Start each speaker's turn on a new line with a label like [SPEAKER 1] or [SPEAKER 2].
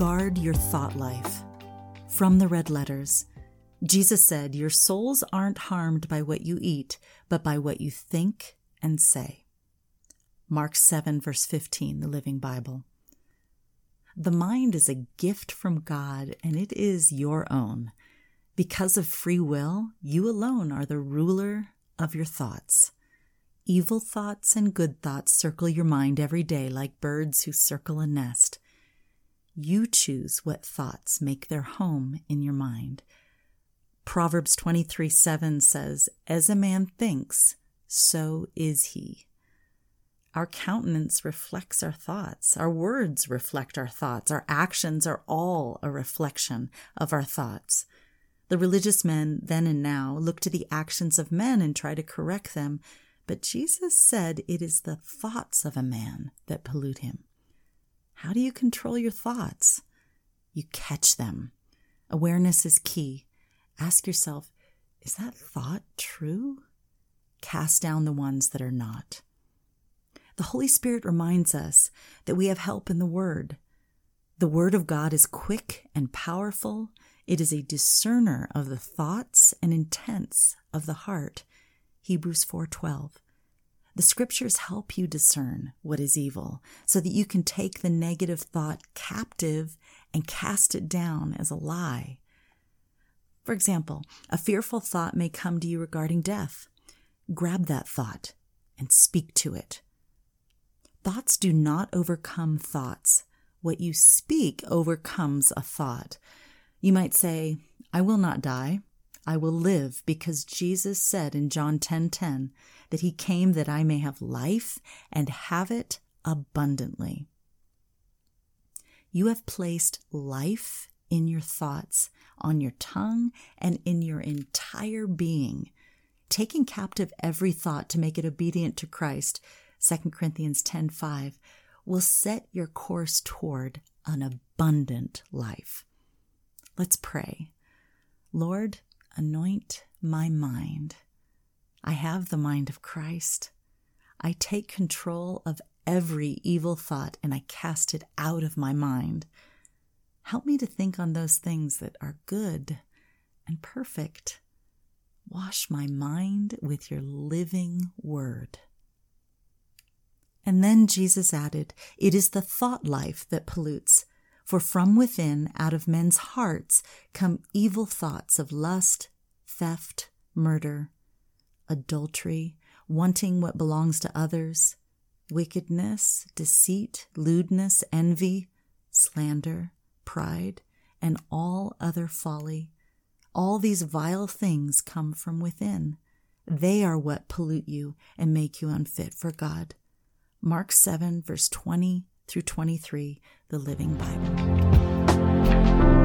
[SPEAKER 1] your thought life. From the red letters, Jesus said, Your souls aren't harmed by what you eat, but by what you think and say. Mark 7, verse 15, the Living Bible. The mind is a gift from God, and it is your own. Because of free will, you alone are the ruler of your thoughts. Evil thoughts and good thoughts circle your mind every day like birds who circle a nest. You choose what thoughts make their home in your mind. Proverbs 23 7 says, As a man thinks, so is he. Our countenance reflects our thoughts. Our words reflect our thoughts. Our actions are all a reflection of our thoughts. The religious men then and now look to the actions of men and try to correct them, but Jesus said it is the thoughts of a man that pollute him. How do you control your thoughts? You catch them. Awareness is key. Ask yourself, is that thought true? Cast down the ones that are not. The Holy Spirit reminds us that we have help in the Word. The Word of God is quick and powerful. It is a discerner of the thoughts and intents of the heart. Hebrews 4:12. The scriptures help you discern what is evil so that you can take the negative thought captive and cast it down as a lie. For example, a fearful thought may come to you regarding death. Grab that thought and speak to it. Thoughts do not overcome thoughts. What you speak overcomes a thought. You might say, I will not die. I will live because Jesus said in John 10:10 10, 10, that he came that I may have life and have it abundantly. You have placed life in your thoughts, on your tongue, and in your entire being, taking captive every thought to make it obedient to Christ. 2 Corinthians 10:5 will set your course toward an abundant life. Let's pray. Lord, anoint my mind. I have the mind of Christ. I take control of every evil thought and I cast it out of my mind. Help me to think on those things that are good and perfect. Wash my mind with your living word. And then Jesus added, It is the thought life that pollutes. For from within, out of men's hearts, come evil thoughts of lust, theft, murder, adultery, wanting what belongs to others, wickedness, deceit, lewdness, envy, slander, pride, and all other folly. All these vile things come from within. They are what pollute you and make you unfit for God. Mark 7, verse 20 through 23, the Living Bible.